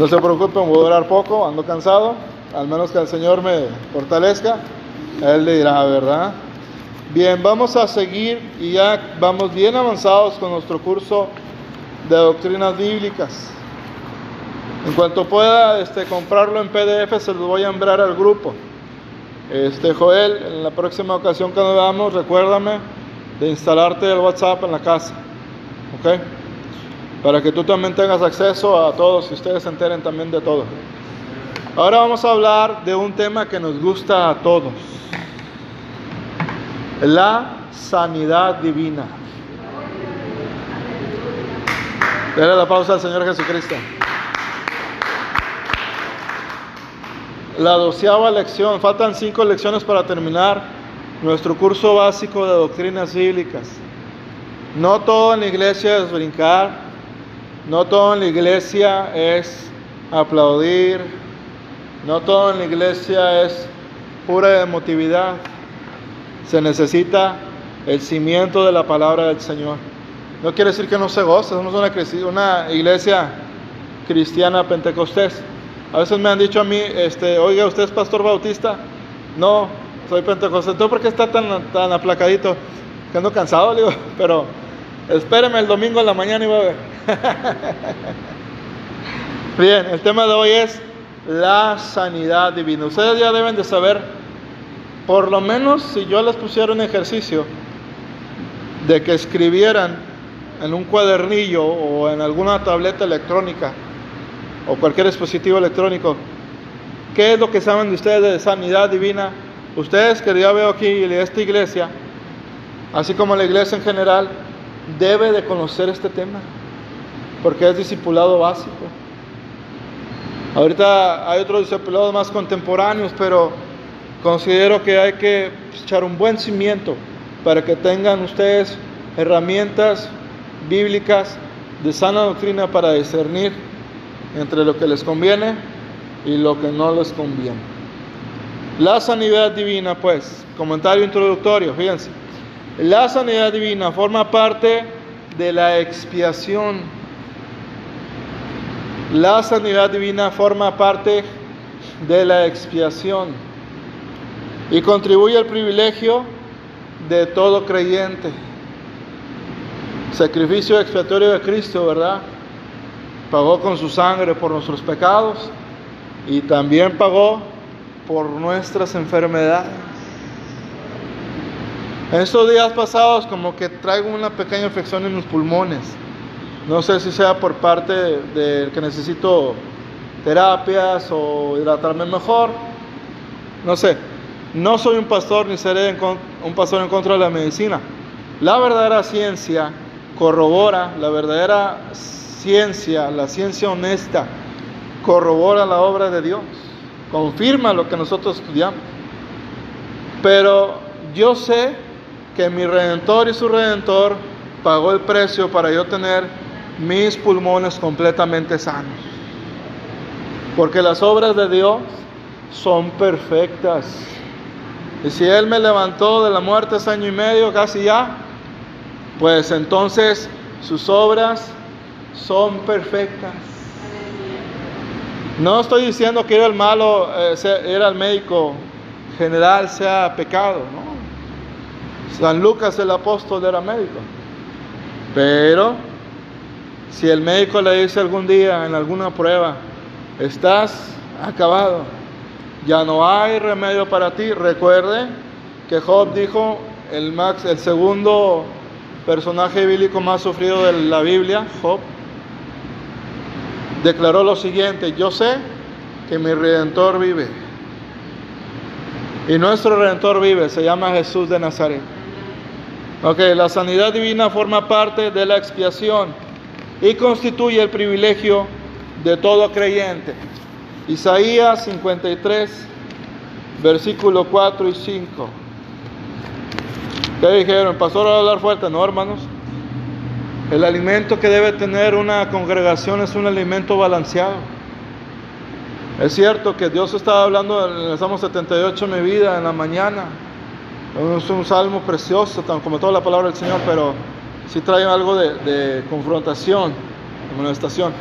No se preocupen, voy a durar poco, ando cansado, al menos que el Señor me fortalezca, Él le dirá, ¿verdad? Bien, vamos a seguir y ya vamos bien avanzados con nuestro curso de doctrinas bíblicas. En cuanto pueda este, comprarlo en PDF, se lo voy a enviar al grupo. Este, Joel, en la próxima ocasión que nos veamos, recuérdame de instalarte el WhatsApp en la casa. ¿Ok? Para que tú también tengas acceso a todos y ustedes se enteren también de todo. Ahora vamos a hablar de un tema que nos gusta a todos. La sanidad divina. Dale la pausa al Señor Jesucristo. La doceava lección, faltan cinco lecciones para terminar nuestro curso básico de doctrinas bíblicas. No todo en la iglesia es brincar, no todo en la iglesia es aplaudir, no todo en la iglesia es pura emotividad. Se necesita el cimiento de la palabra del Señor. No quiere decir que no se goce, somos una, una iglesia cristiana pentecostés. A veces me han dicho a mí, este, oiga, ¿usted es pastor bautista? No, soy pentecostés. ¿Tú por qué está tan, tan aplacadito? Que ando cansado, digo, pero espéreme el domingo en la mañana y va a ver. Bien, el tema de hoy es la sanidad divina. Ustedes ya deben de saber, por lo menos si yo les pusiera un ejercicio de que escribieran en un cuadernillo o en alguna tableta electrónica, o cualquier dispositivo electrónico. ¿Qué es lo que saben de ustedes de sanidad divina? Ustedes que ya veo aquí esta iglesia, así como la iglesia en general, debe de conocer este tema, porque es discipulado básico. Ahorita hay otros discipulados más contemporáneos, pero considero que hay que echar un buen cimiento para que tengan ustedes herramientas bíblicas de sana doctrina para discernir entre lo que les conviene y lo que no les conviene. La sanidad divina, pues, comentario introductorio, fíjense. La sanidad divina forma parte de la expiación. La sanidad divina forma parte de la expiación y contribuye al privilegio de todo creyente. Sacrificio expiatorio de Cristo, ¿verdad? pagó con su sangre por nuestros pecados y también pagó por nuestras enfermedades. Estos días pasados como que traigo una pequeña infección en los pulmones. No sé si sea por parte de que necesito terapias o hidratarme mejor. No sé. No soy un pastor ni seré un pastor en contra de la medicina. La verdadera ciencia corrobora, la verdadera ciencia, la ciencia honesta, corrobora la obra de Dios, confirma lo que nosotros estudiamos. Pero yo sé que mi redentor y su redentor pagó el precio para yo tener mis pulmones completamente sanos. Porque las obras de Dios son perfectas. Y si Él me levantó de la muerte hace año y medio, casi ya, pues entonces sus obras son perfectas. No estoy diciendo que ir al malo, eh, ir al médico general sea pecado. San Lucas el apóstol era médico. Pero si el médico le dice algún día en alguna prueba, estás acabado, ya no hay remedio para ti, recuerde que Job dijo, el, max, el segundo personaje bíblico más sufrido de la Biblia, Job, declaró lo siguiente, yo sé que mi redentor vive. Y nuestro redentor vive, se llama Jesús de Nazaret. Ok, la sanidad divina forma parte de la expiación y constituye el privilegio de todo creyente. Isaías 53, versículo 4 y 5. ¿Qué dijeron? ¿Pastor a hablar fuerte? No, hermanos. El alimento que debe tener una congregación es un alimento balanceado. Es cierto que Dios estaba hablando en el Salmo 78, mi vida, en la mañana. Es un salmo precioso, como toda la palabra del Señor, pero sí trae algo de, confrontación, de manifestación.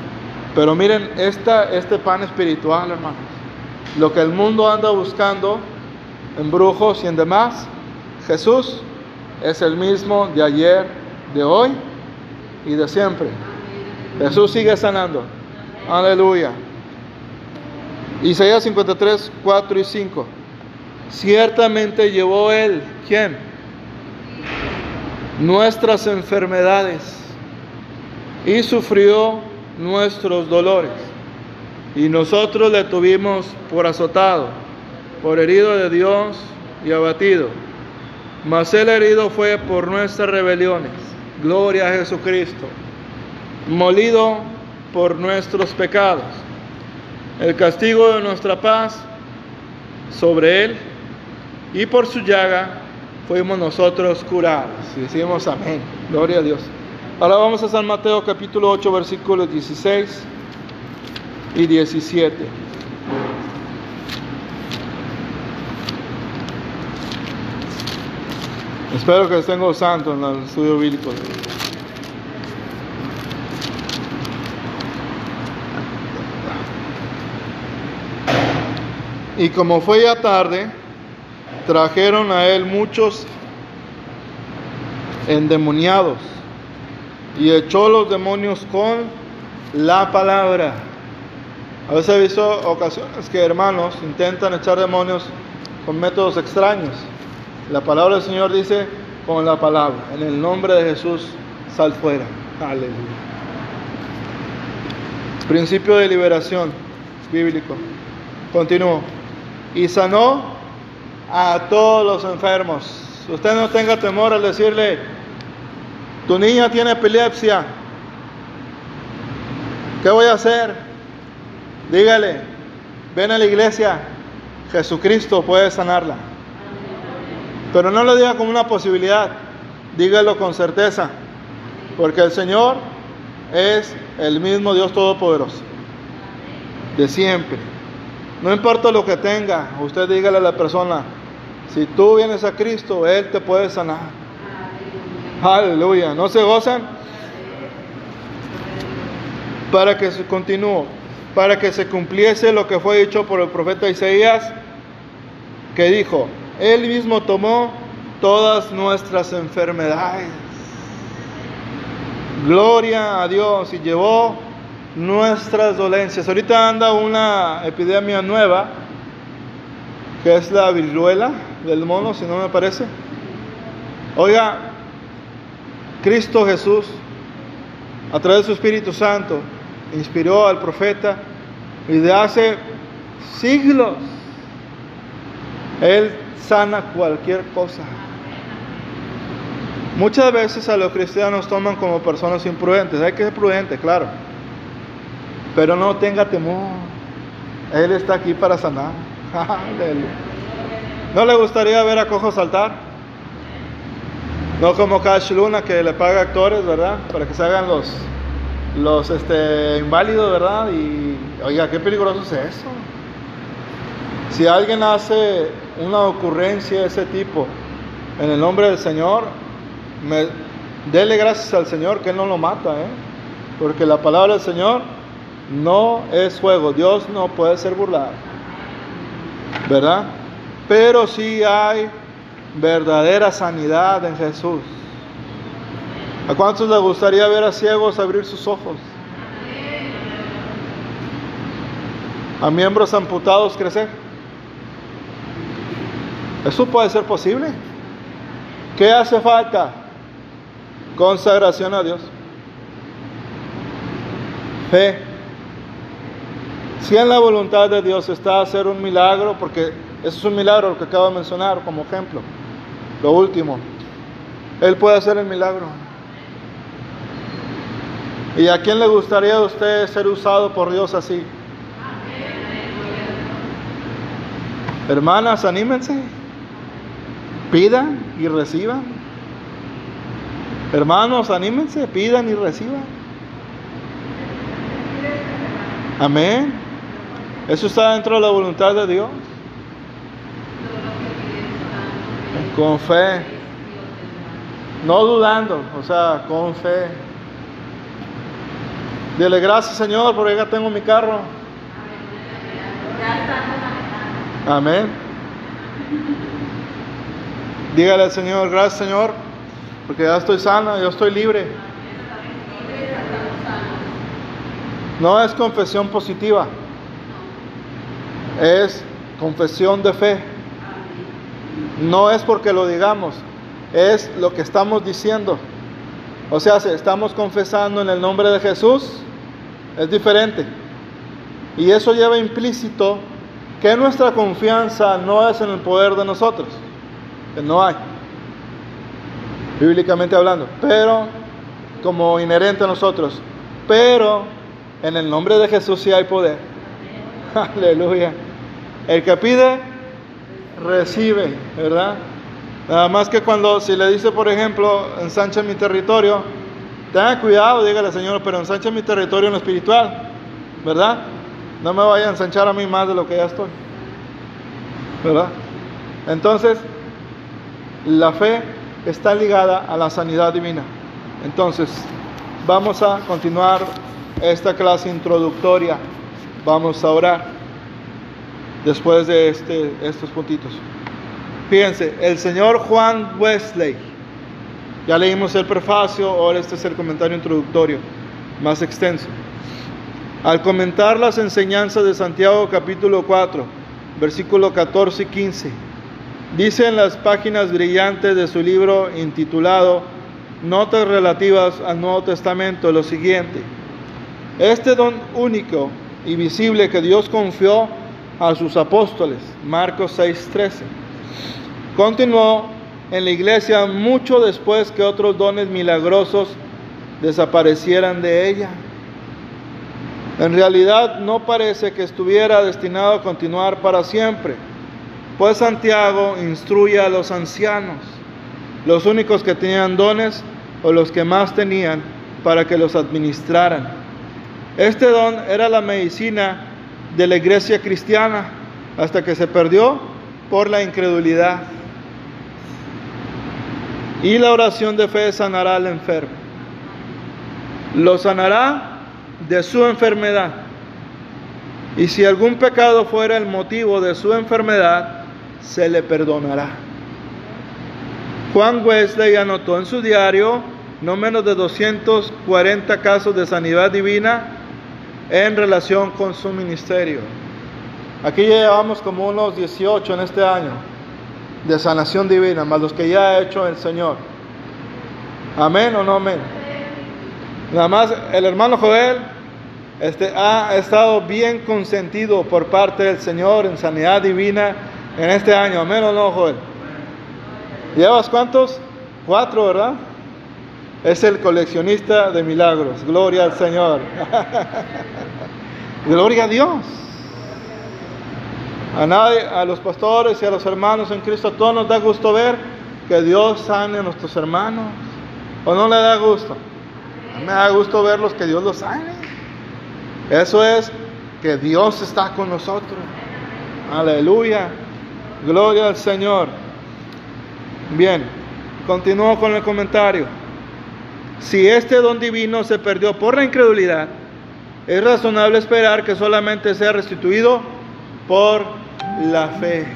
Pero miren, este pan espiritual, hermanos, lo que el mundo anda buscando en brujos y en demás, Jesús es el mismo de ayer, de hoy y de siempre. Jesús sigue sanando. Aleluya. Isaías 53, 4 y 5. Ciertamente llevó Él, ¿quién? Nuestras enfermedades y sufrió nuestros dolores. Y nosotros le tuvimos por azotado, por herido de Dios y abatido. Mas el herido fue por nuestras rebeliones. Gloria a Jesucristo. Molido por nuestros pecados. El castigo de nuestra paz sobre él y por su llaga fuimos nosotros curados. Y decimos amén. Gloria a Dios. Ahora vamos a San Mateo capítulo 8 versículos 16 y 17. Espero que estén gozando en el estudio bíblico. Y como fue ya tarde, trajeron a él muchos endemoniados y echó los demonios con la palabra. A veces he visto ocasiones que hermanos intentan echar demonios con métodos extraños. La palabra del Señor dice con la palabra, en el nombre de Jesús, sal fuera. Aleluya. Principio de liberación bíblico. Continúo. Y sanó a todos los enfermos. Usted no tenga temor al decirle, tu niña tiene epilepsia. ¿Qué voy a hacer? Dígale, ven a la iglesia, Jesucristo puede sanarla. Pero no lo diga como una posibilidad, dígalo con certeza, porque el Señor es el mismo Dios Todopoderoso, de siempre. No importa lo que tenga, usted dígale a la persona, si tú vienes a Cristo, Él te puede sanar. Aleluya. ¿No se gozan? Para que se continúe, para que se cumpliese lo que fue dicho por el profeta Isaías, que dijo, Él mismo tomó todas nuestras enfermedades. Gloria a Dios y llevó nuestras dolencias. Ahorita anda una epidemia nueva, que es la viruela del mono, si no me parece. Oiga, Cristo Jesús, a través de su Espíritu Santo, inspiró al profeta y de hace siglos Él sana cualquier cosa. Muchas veces a los cristianos toman como personas imprudentes. Hay que ser prudente, claro. Pero no tenga temor. Él está aquí para sanar. ¿No le gustaría ver a Cojo saltar? No como Cash Luna que le paga actores, ¿verdad? Para que se hagan los, los este, inválidos, ¿verdad? Y oiga, qué peligroso es eso. Si alguien hace una ocurrencia de ese tipo en el nombre del Señor, me, dele gracias al Señor que no lo mata, ¿eh? Porque la palabra del Señor no es juego. Dios no puede ser burlado, ¿verdad? Pero sí hay verdadera sanidad en Jesús. ¿A cuántos les gustaría ver a ciegos abrir sus ojos? ¿A miembros amputados crecer? Eso puede ser posible. ¿Qué hace falta? Consagración a Dios. Fe. Si en la voluntad de Dios está hacer un milagro, porque eso es un milagro lo que acabo de mencionar como ejemplo. Lo último, Él puede hacer el milagro. ¿Y a quién le gustaría a usted ser usado por Dios así? Hermanas, anímense. Pidan y reciban. Hermanos, anímense, pidan y reciban. Amén. Eso está dentro de la voluntad de Dios. Con fe. No dudando, o sea, con fe. Dile gracias Señor porque ya tengo mi carro. Amén. Dígale al Señor, gracias Señor, porque ya estoy sana, ya estoy libre. No es confesión positiva, es confesión de fe. No es porque lo digamos, es lo que estamos diciendo. O sea, si estamos confesando en el nombre de Jesús, es diferente. Y eso lleva implícito que nuestra confianza no es en el poder de nosotros, que no hay, bíblicamente hablando, pero como inherente a nosotros, pero en el nombre de Jesús sí hay poder. Aleluya. El que pide, recibe, ¿verdad? Nada más que cuando, si le dice, por ejemplo, ensancha mi territorio, tenga cuidado, dígale Señor, pero ensancha mi territorio en lo espiritual, ¿verdad? No me vaya a ensanchar a mí más de lo que ya estoy, ¿verdad? Entonces, la fe está ligada a la sanidad divina. Entonces, vamos a continuar esta clase introductoria. Vamos a orar después de este, estos puntitos. Fíjense, el señor Juan Wesley, ya leímos el prefacio, ahora este es el comentario introductorio, más extenso. Al comentar las enseñanzas de Santiago capítulo 4, versículo 14 y 15, dice en las páginas brillantes de su libro intitulado Notas relativas al Nuevo Testamento lo siguiente. Este don único y visible que Dios confió a sus apóstoles, Marcos 6:13, continuó en la iglesia mucho después que otros dones milagrosos desaparecieran de ella. En realidad no parece que estuviera destinado a continuar para siempre, pues Santiago instruye a los ancianos, los únicos que tenían dones o los que más tenían, para que los administraran. Este don era la medicina de la iglesia cristiana hasta que se perdió por la incredulidad. Y la oración de fe sanará al enfermo. Lo sanará de su enfermedad. Y si algún pecado fuera el motivo de su enfermedad, se le perdonará. Juan Wesley anotó en su diario no menos de 240 casos de sanidad divina en relación con su ministerio. Aquí ya llevamos como unos 18 en este año de sanación divina, más los que ya ha hecho el Señor. Amén o no amén. Nada más el hermano Joel este, ha estado bien consentido por parte del Señor en sanidad divina en este año. Amén o no, Joel. ¿Llevas cuántos? Cuatro, ¿verdad? Es el coleccionista de milagros. Gloria al Señor. Gloria a Dios. A nadie, a los pastores y a los hermanos en Cristo, a todos nos da gusto ver que Dios sane a nuestros hermanos. ¿O no le da gusto? Me da gusto verlos que Dios los sane. Eso es que Dios está con nosotros. Aleluya. Gloria al Señor. Bien, continúo con el comentario. Si este don divino se perdió por la incredulidad, es razonable esperar que solamente sea restituido por la fe.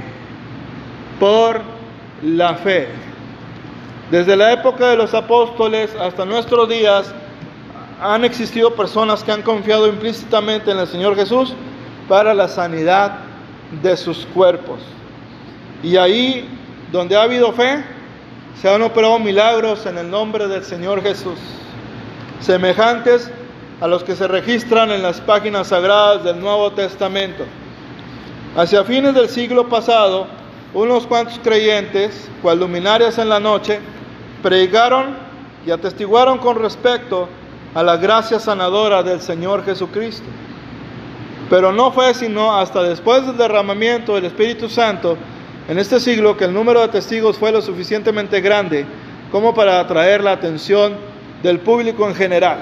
Por la fe. Desde la época de los apóstoles hasta nuestros días han existido personas que han confiado implícitamente en el Señor Jesús para la sanidad de sus cuerpos. Y ahí donde ha habido fe, se han operado milagros en el nombre del Señor Jesús, semejantes a los que se registran en las páginas sagradas del Nuevo Testamento. Hacia fines del siglo pasado, unos cuantos creyentes, cual luminarias en la noche, predicaron y atestiguaron con respecto a la gracia sanadora del Señor Jesucristo. Pero no fue sino hasta después del derramamiento del Espíritu Santo en este siglo que el número de testigos fue lo suficientemente grande como para atraer la atención del público en general.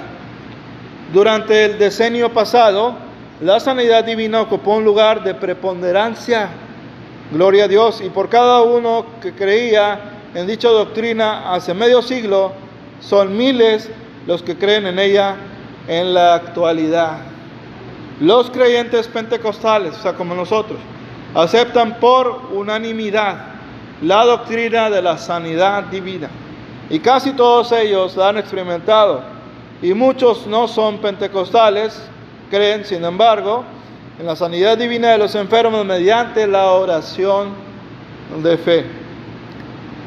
Durante el decenio pasado, la sanidad divina ocupó un lugar de preponderancia, gloria a Dios, y por cada uno que creía en dicha doctrina hace medio siglo, son miles los que creen en ella en la actualidad. Los creyentes pentecostales, o sea, como nosotros, aceptan por unanimidad la doctrina de la sanidad divina. Y casi todos ellos la han experimentado. Y muchos no son pentecostales, creen, sin embargo, en la sanidad divina de los enfermos mediante la oración de fe,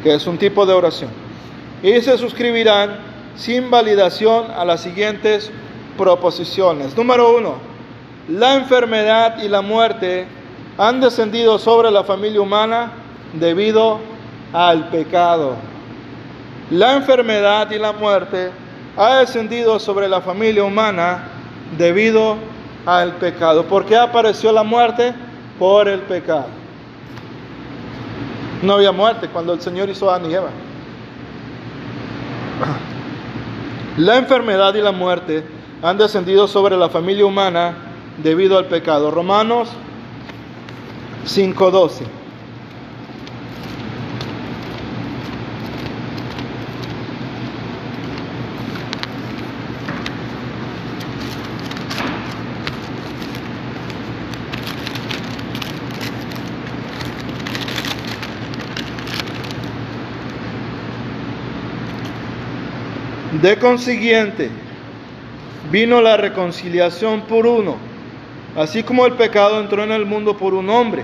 que es un tipo de oración. Y se suscribirán sin validación a las siguientes proposiciones. Número uno, la enfermedad y la muerte han descendido sobre la familia humana debido al pecado. La enfermedad y la muerte ha descendido sobre la familia humana debido al pecado. ¿Por qué apareció la muerte? Por el pecado. No había muerte cuando el Señor hizo a Adán y Eva. La enfermedad y la muerte han descendido sobre la familia humana debido al pecado. Romanos 5:12. De consiguiente, vino la reconciliación por uno, así como el pecado entró en el mundo por un hombre,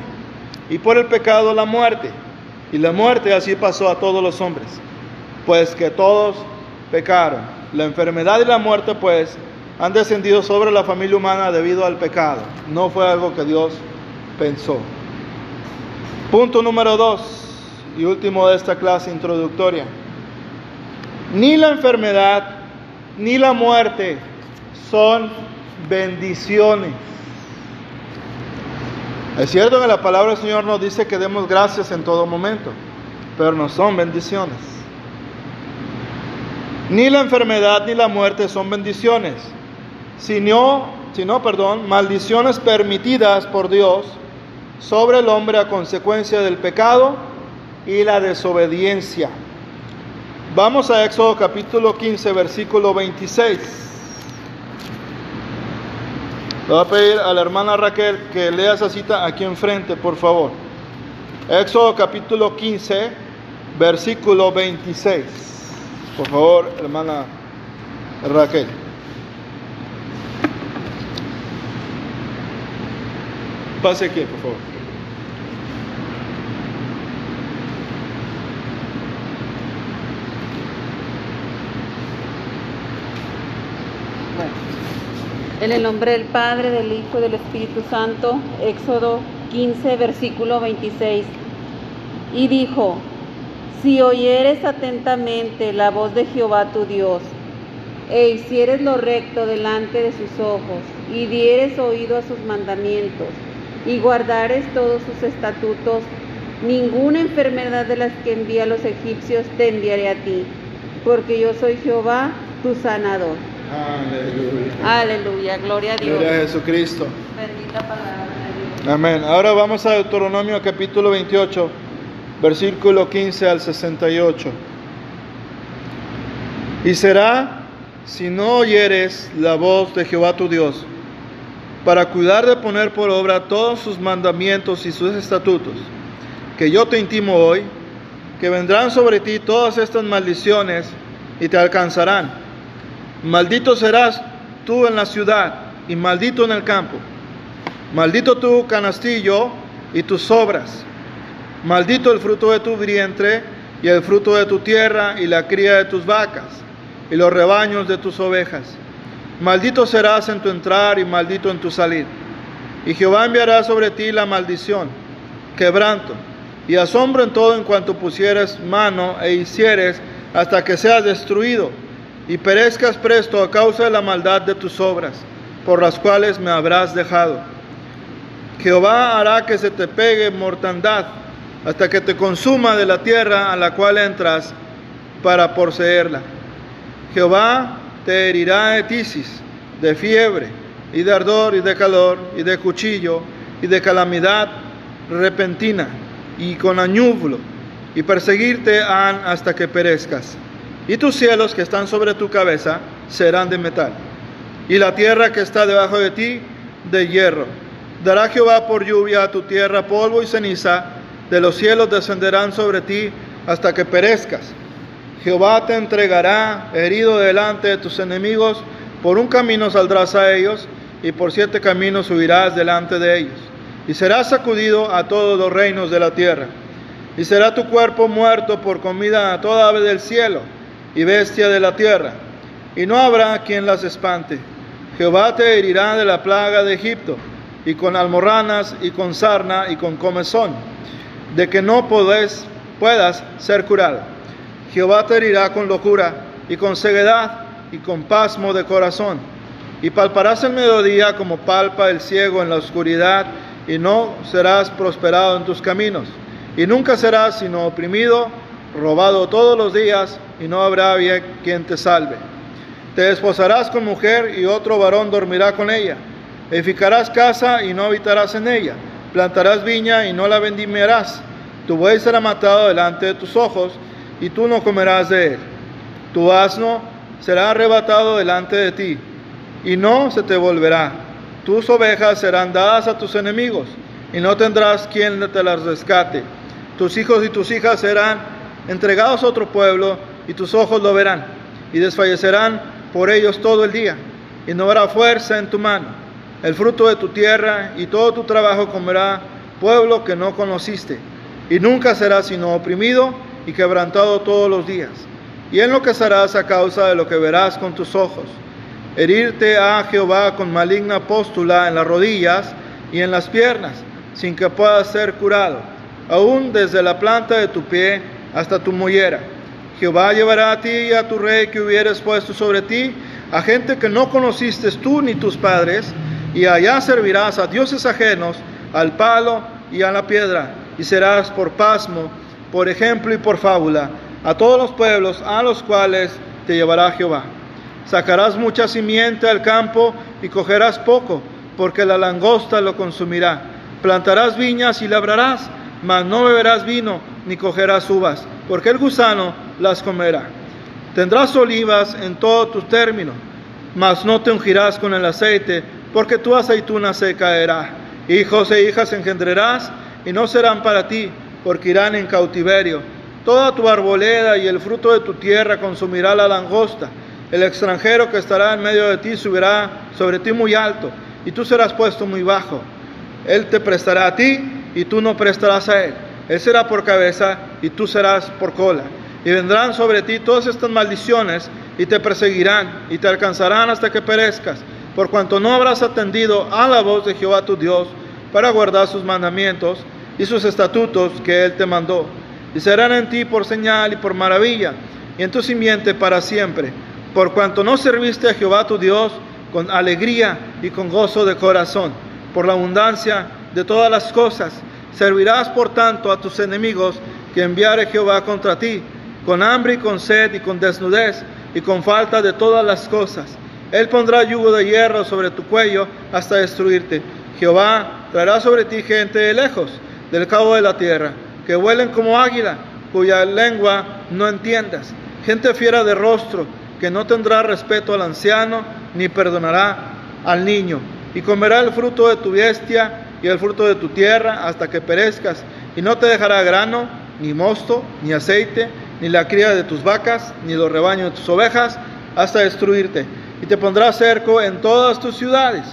y por el pecado la muerte, y la muerte así pasó a todos los hombres, pues que todos pecaron. La enfermedad y la muerte pues han descendido sobre la familia humana debido al pecado. No fue algo que Dios pensó. Punto número dos y último de esta clase introductoria. Ni la enfermedad ni la muerte son bendiciones. Es cierto que la palabra del Señor nos dice que demos gracias en todo momento, pero no son bendiciones. Ni la enfermedad ni la muerte son bendiciones, sino, sino perdón, maldiciones permitidas por Dios sobre el hombre a consecuencia del pecado y la desobediencia. Vamos a Éxodo capítulo 15, versículo 26. Le voy a pedir a la hermana Raquel que lea esa cita aquí enfrente, por favor. Éxodo capítulo 15, versículo 26. Por favor, hermana Raquel. Pase aquí, por favor. En el nombre del Padre, del Hijo y del Espíritu Santo, Éxodo 15, versículo 26. Y dijo, si oyeres atentamente la voz de Jehová tu Dios, e hicieres lo recto delante de sus ojos, y dieres oído a sus mandamientos, y guardares todos sus estatutos, ninguna enfermedad de las que envía los egipcios te enviaré a ti, porque yo soy Jehová, tu sanador. Aleluya. Aleluya, gloria a Dios. Gloria a Jesucristo. Bendita palabra de Dios. Amén. Ahora vamos a Deuteronomio capítulo 28, versículo 15 al 68. Y será si no oyeres la voz de Jehová tu Dios, para cuidar de poner por obra todos sus mandamientos y sus estatutos, que yo te intimo hoy, que vendrán sobre ti todas estas maldiciones y te alcanzarán. Maldito serás tú en la ciudad y maldito en el campo. Maldito tu canastillo y tus obras. Maldito el fruto de tu vientre y el fruto de tu tierra y la cría de tus vacas y los rebaños de tus ovejas. Maldito serás en tu entrar y maldito en tu salir. Y Jehová enviará sobre ti la maldición, quebranto y asombro en todo en cuanto pusieres mano e hicieres hasta que seas destruido y perezcas presto a causa de la maldad de tus obras, por las cuales me habrás dejado. Jehová hará que se te pegue mortandad hasta que te consuma de la tierra a la cual entras para poseerla. Jehová te herirá de tisis, de fiebre, y de ardor, y de calor, y de cuchillo, y de calamidad repentina, y con añublo, y perseguirte han hasta que perezcas. Y tus cielos que están sobre tu cabeza serán de metal. y la tierra que está debajo de ti de hierro. Dará Jehová por lluvia a tu tierra polvo y ceniza, de los cielos descenderán sobre ti hasta que perezcas. Jehová te entregará herido delante de tus enemigos, por un camino saldrás a ellos, y por siete caminos subirás delante de ellos. Y serás sacudido a todos los reinos de la tierra. Y será tu cuerpo muerto por comida a toda ave del cielo y bestia de la tierra. Y no habrá quien las espante Jehová te herirá de la plaga de Egipto, y con almorranas, y con sarna, y con comezón, de que no podés, puedas ser curado. Jehová te herirá con locura, y con ceguedad, y con pasmo de corazón. Y palparás el mediodía como palpa el ciego en la oscuridad, y no serás prosperado en tus caminos. Y nunca serás sino oprimido, robado todos los días, y no habrá quien te salve. Te desposarás con mujer y otro varón dormirá con ella. Edificarás casa y no habitarás en ella. Plantarás viña y no la vendimiarás. Tu buey será matado delante de tus ojos y tú no comerás de él. Tu asno será arrebatado delante de ti y no se te volverá. Tus ovejas serán dadas a tus enemigos y no tendrás quien te las rescate. Tus hijos y tus hijas serán entregados a otro pueblo y tus ojos lo verán y desfallecerán por ellos todo el día, y no habrá fuerza en tu mano. El fruto de tu tierra y todo tu trabajo comerá pueblo que no conociste, y nunca serás sino oprimido y quebrantado todos los días. Y enloquecerás a causa de lo que verás con tus ojos. Herirte a Jehová con maligna póstula en las rodillas y en las piernas, sin que puedas ser curado, aún desde la planta de tu pie hasta tu mollera Jehová llevará a ti y a tu rey que hubieres puesto sobre ti, a gente que no conociste tú ni tus padres, y allá servirás a dioses ajenos, al palo y a la piedra, y serás por pasmo, por ejemplo y por fábula, a todos los pueblos a los cuales te llevará Jehová. Sacarás mucha simiente al campo y cogerás poco, porque la langosta lo consumirá. Plantarás viñas y labrarás, mas no beberás vino ni cogerás uvas, porque el gusano las comerá. Tendrás olivas en todo tu término, mas no te ungirás con el aceite, porque tu aceituna se caerá. Hijos e hijas engendrarás, y no serán para ti, porque irán en cautiverio. Toda tu arboleda y el fruto de tu tierra consumirá la langosta. El extranjero que estará en medio de ti subirá sobre ti muy alto, y tú serás puesto muy bajo. Él te prestará a ti, y tú no prestarás a él. Él será por cabeza, y tú serás por cola y vendrán sobre ti todas estas maldiciones y te perseguirán y te alcanzarán hasta que perezcas, por cuanto no habrás atendido a la voz de Jehová tu Dios para guardar sus mandamientos y sus estatutos que Él te mandó. Y serán en ti por señal y por maravilla, y en tu simiente para siempre, por cuanto no serviste a Jehová tu Dios con alegría y con gozo de corazón, por la abundancia de todas las cosas. Servirás por tanto a tus enemigos que enviare Jehová contra ti con hambre y con sed y con desnudez y con falta de todas las cosas. Él pondrá yugo de hierro sobre tu cuello hasta destruirte. Jehová traerá sobre ti gente de lejos, del cabo de la tierra, que vuelen como águila, cuya lengua no entiendas. Gente fiera de rostro, que no tendrá respeto al anciano, ni perdonará al niño. Y comerá el fruto de tu bestia y el fruto de tu tierra hasta que perezcas, y no te dejará grano, ni mosto, ni aceite, ni la cría de tus vacas, ni los rebaños de tus ovejas, hasta destruirte. Y te pondrá cerco en todas tus ciudades,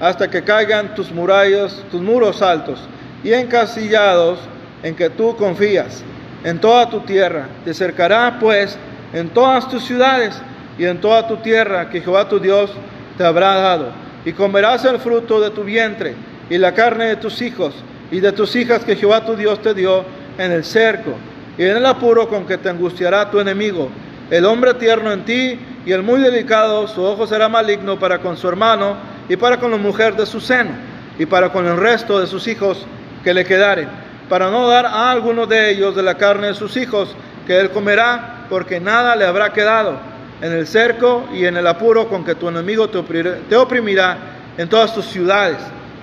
hasta que caigan tus murallas, tus muros altos, y encasillados en que tú confías, en toda tu tierra. Te cercará, pues, en todas tus ciudades y en toda tu tierra que Jehová tu Dios te habrá dado. Y comerás el fruto de tu vientre, y la carne de tus hijos, y de tus hijas que Jehová tu Dios te dio en el cerco y en el apuro con que te angustiará tu enemigo. El hombre tierno en ti y el muy delicado, su ojo será maligno para con su hermano y para con la mujer de su seno y para con el resto de sus hijos que le quedaren, para no dar a alguno de ellos de la carne de sus hijos que él comerá, porque nada le habrá quedado en el cerco y en el apuro con que tu enemigo te oprimirá en todas tus ciudades.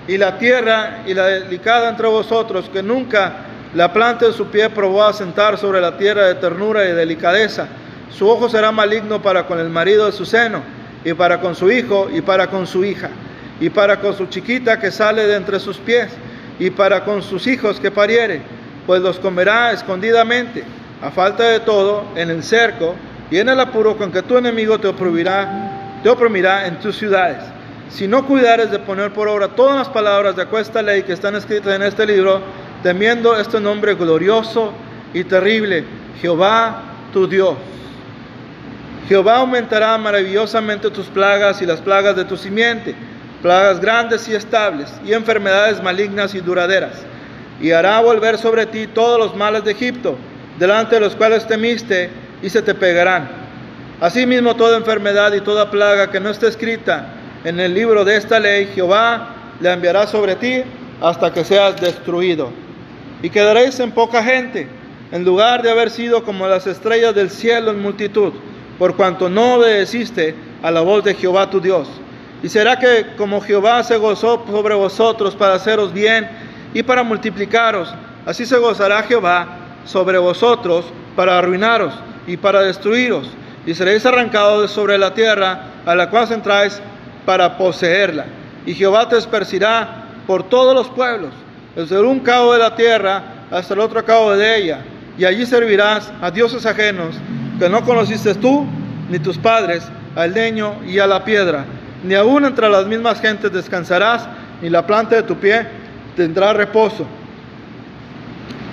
Y la tierra y la delicada entre vosotros, que nunca la planta de su pie probó a sentar sobre la tierra de ternura y delicadeza. Su ojo será maligno para con el marido de su seno, y para con su hijo, y para con su hija, y para con su chiquita que sale de entre sus pies, y para con sus hijos que pariere, pues los comerá escondidamente, a falta de todo, en el cerco y en el apuro con que tu enemigo te oprimirá, te oprimirá en tus ciudades. Si no cuidares de poner por obra todas las palabras de esta ley que están escritas en este libro, temiendo este nombre glorioso y terrible, Jehová tu Dios. Jehová aumentará maravillosamente tus plagas y las plagas de tu simiente, plagas grandes y estables, y enfermedades malignas y duraderas, y hará volver sobre ti todos los males de Egipto, delante de los cuales temiste, y se te pegarán. Asimismo, toda enfermedad y toda plaga que no esté escrita en el libro de esta ley, Jehová le enviará sobre ti hasta que seas destruido. Y quedaréis en poca gente, en lugar de haber sido como las estrellas del cielo en multitud por cuanto no obedeciste a la voz de Jehová tu Dios. Y será que como Jehová se gozó sobre vosotros para haceros bien y para multiplicaros, así se gozará Jehová sobre vosotros para arruinaros y para destruiros, y seréis arrancados de sobre la tierra a la cual entráis para poseerla. Y Jehová te esparcirá por todos los pueblos, desde un cabo de la tierra hasta el otro cabo de ella, y allí servirás a dioses ajenos que no conociste tú ni tus padres, al leño y a la piedra, ni aún entre las mismas gentes descansarás, ni la planta de tu pie tendrá reposo.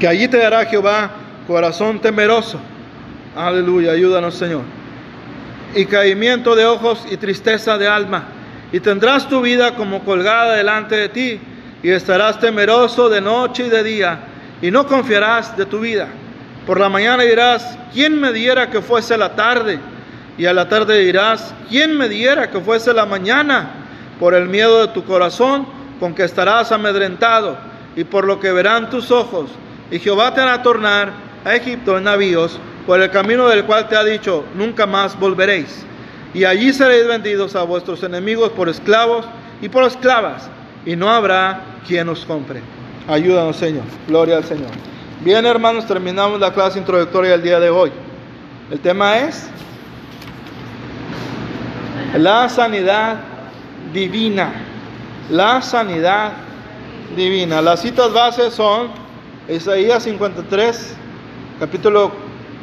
Que allí te dará Jehová corazón temeroso. Aleluya, ayúdanos Señor. Y caimiento de ojos y tristeza de alma. Y tendrás tu vida como colgada delante de ti, y estarás temeroso de noche y de día, y no confiarás de tu vida por la mañana dirás, ¿quién me diera que fuese la tarde? Y a la tarde dirás, ¿quién me diera que fuese la mañana? Por el miedo de tu corazón, con que estarás amedrentado, y por lo que verán tus ojos. Y Jehová te hará tornar a Egipto en navíos, por el camino del cual te ha dicho, nunca más volveréis. Y allí seréis vendidos a vuestros enemigos por esclavos y por esclavas, y no habrá quien os compre. Ayúdanos, Señor. Gloria al Señor. Bien, hermanos, terminamos la clase introductoria del día de hoy. El tema es la sanidad divina. La sanidad divina. Las citas bases son Isaías 53, capítulo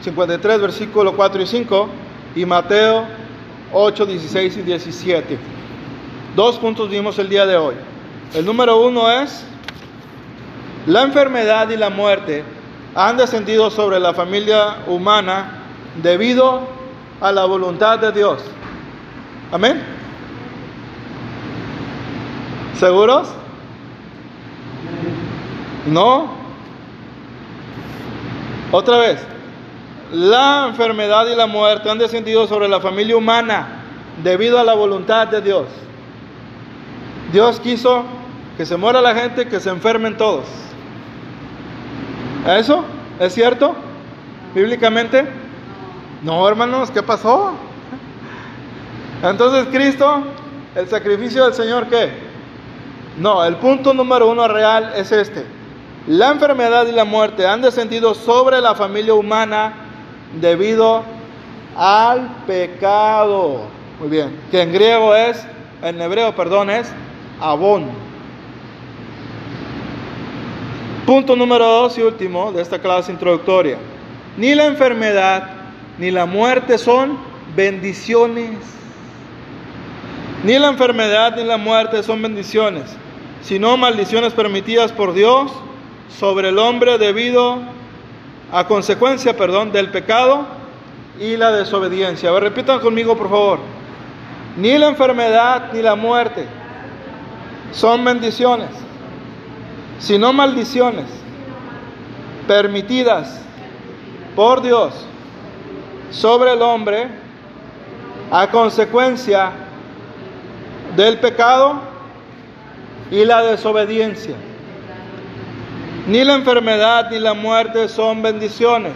53, versículo 4 y 5, y Mateo 8, 16 y 17. Dos puntos vimos el día de hoy. El número uno es la enfermedad y la muerte han descendido sobre la familia humana debido a la voluntad de Dios. Amén. ¿Seguros? No. Otra vez. La enfermedad y la muerte han descendido sobre la familia humana debido a la voluntad de Dios. Dios quiso que se muera la gente, que se enfermen todos. ¿Eso? ¿Es cierto? ¿Bíblicamente? No, hermanos, ¿qué pasó? Entonces Cristo, el sacrificio del Señor, ¿qué? No, el punto número uno real es este. La enfermedad y la muerte han descendido sobre la familia humana debido al pecado. Muy bien, que en griego es, en hebreo, perdón, es abón. Punto número dos y último de esta clase introductoria. Ni la enfermedad ni la muerte son bendiciones. Ni la enfermedad ni la muerte son bendiciones, sino maldiciones permitidas por Dios sobre el hombre debido a consecuencia, perdón, del pecado y la desobediencia. Repitan conmigo, por favor. Ni la enfermedad ni la muerte son bendiciones sino maldiciones permitidas por Dios sobre el hombre a consecuencia del pecado y la desobediencia. Ni la enfermedad ni la muerte son bendiciones,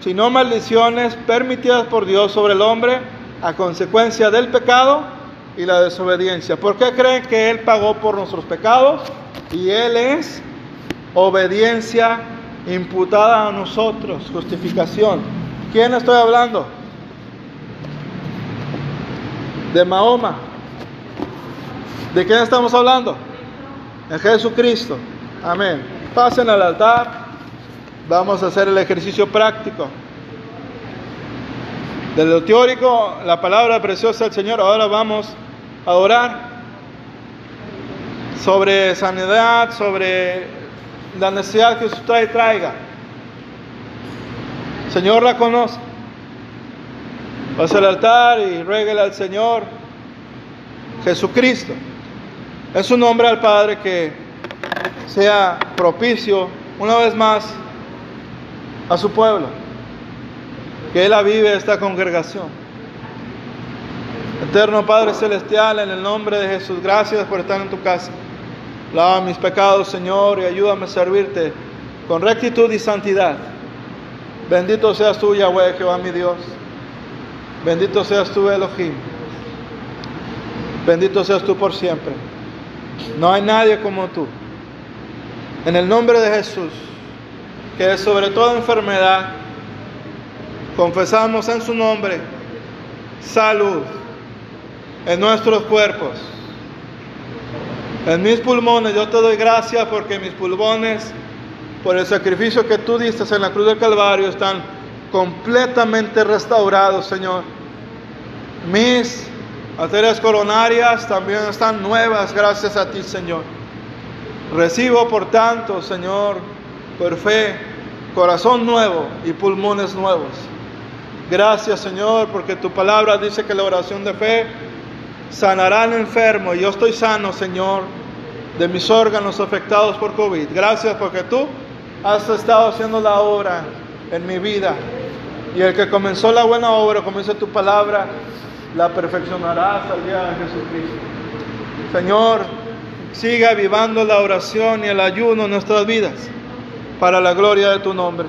sino maldiciones permitidas por Dios sobre el hombre a consecuencia del pecado y la desobediencia. ¿Por qué creen que Él pagó por nuestros pecados? Y Él es obediencia imputada a nosotros, justificación. ¿Quién estoy hablando? de Mahoma. ¿De quién estamos hablando? De Jesucristo. Amén. Pasen al altar. Vamos a hacer el ejercicio práctico. De lo teórico, la palabra preciosa del Señor, ahora vamos a orar sobre sanidad, sobre la necesidad que usted traiga. Señor la conoce. Pase al altar y rueguele al Señor Jesucristo. Es su nombre al Padre que sea propicio una vez más a su pueblo. Que Él avive esta congregación. Eterno Padre Celestial, en el nombre de Jesús, gracias por estar en tu casa. Lava mis pecados, Señor, y ayúdame a servirte con rectitud y santidad. Bendito seas tú, Yahweh, Jehová mi Dios. Bendito seas tú, Elohim. Bendito seas tú por siempre. No hay nadie como tú. En el nombre de Jesús, que sobre toda enfermedad, confesamos en su nombre salud en nuestros cuerpos. En mis pulmones, yo te doy gracias porque mis pulmones, por el sacrificio que tú diste en la cruz del Calvario, están completamente restaurados, Señor. Mis arterias coronarias también están nuevas gracias a ti, Señor. Recibo, por tanto, Señor, por fe, corazón nuevo y pulmones nuevos. Gracias, Señor, porque tu palabra dice que la oración de fe sanará al enfermo. Y yo estoy sano, Señor, de mis órganos afectados por COVID. Gracias porque tú has estado haciendo la obra en mi vida. Y el que comenzó la buena obra, como dice tu palabra, la perfeccionará hasta día de Jesucristo. Señor, siga avivando la oración y el ayuno en nuestras vidas para la gloria de tu nombre.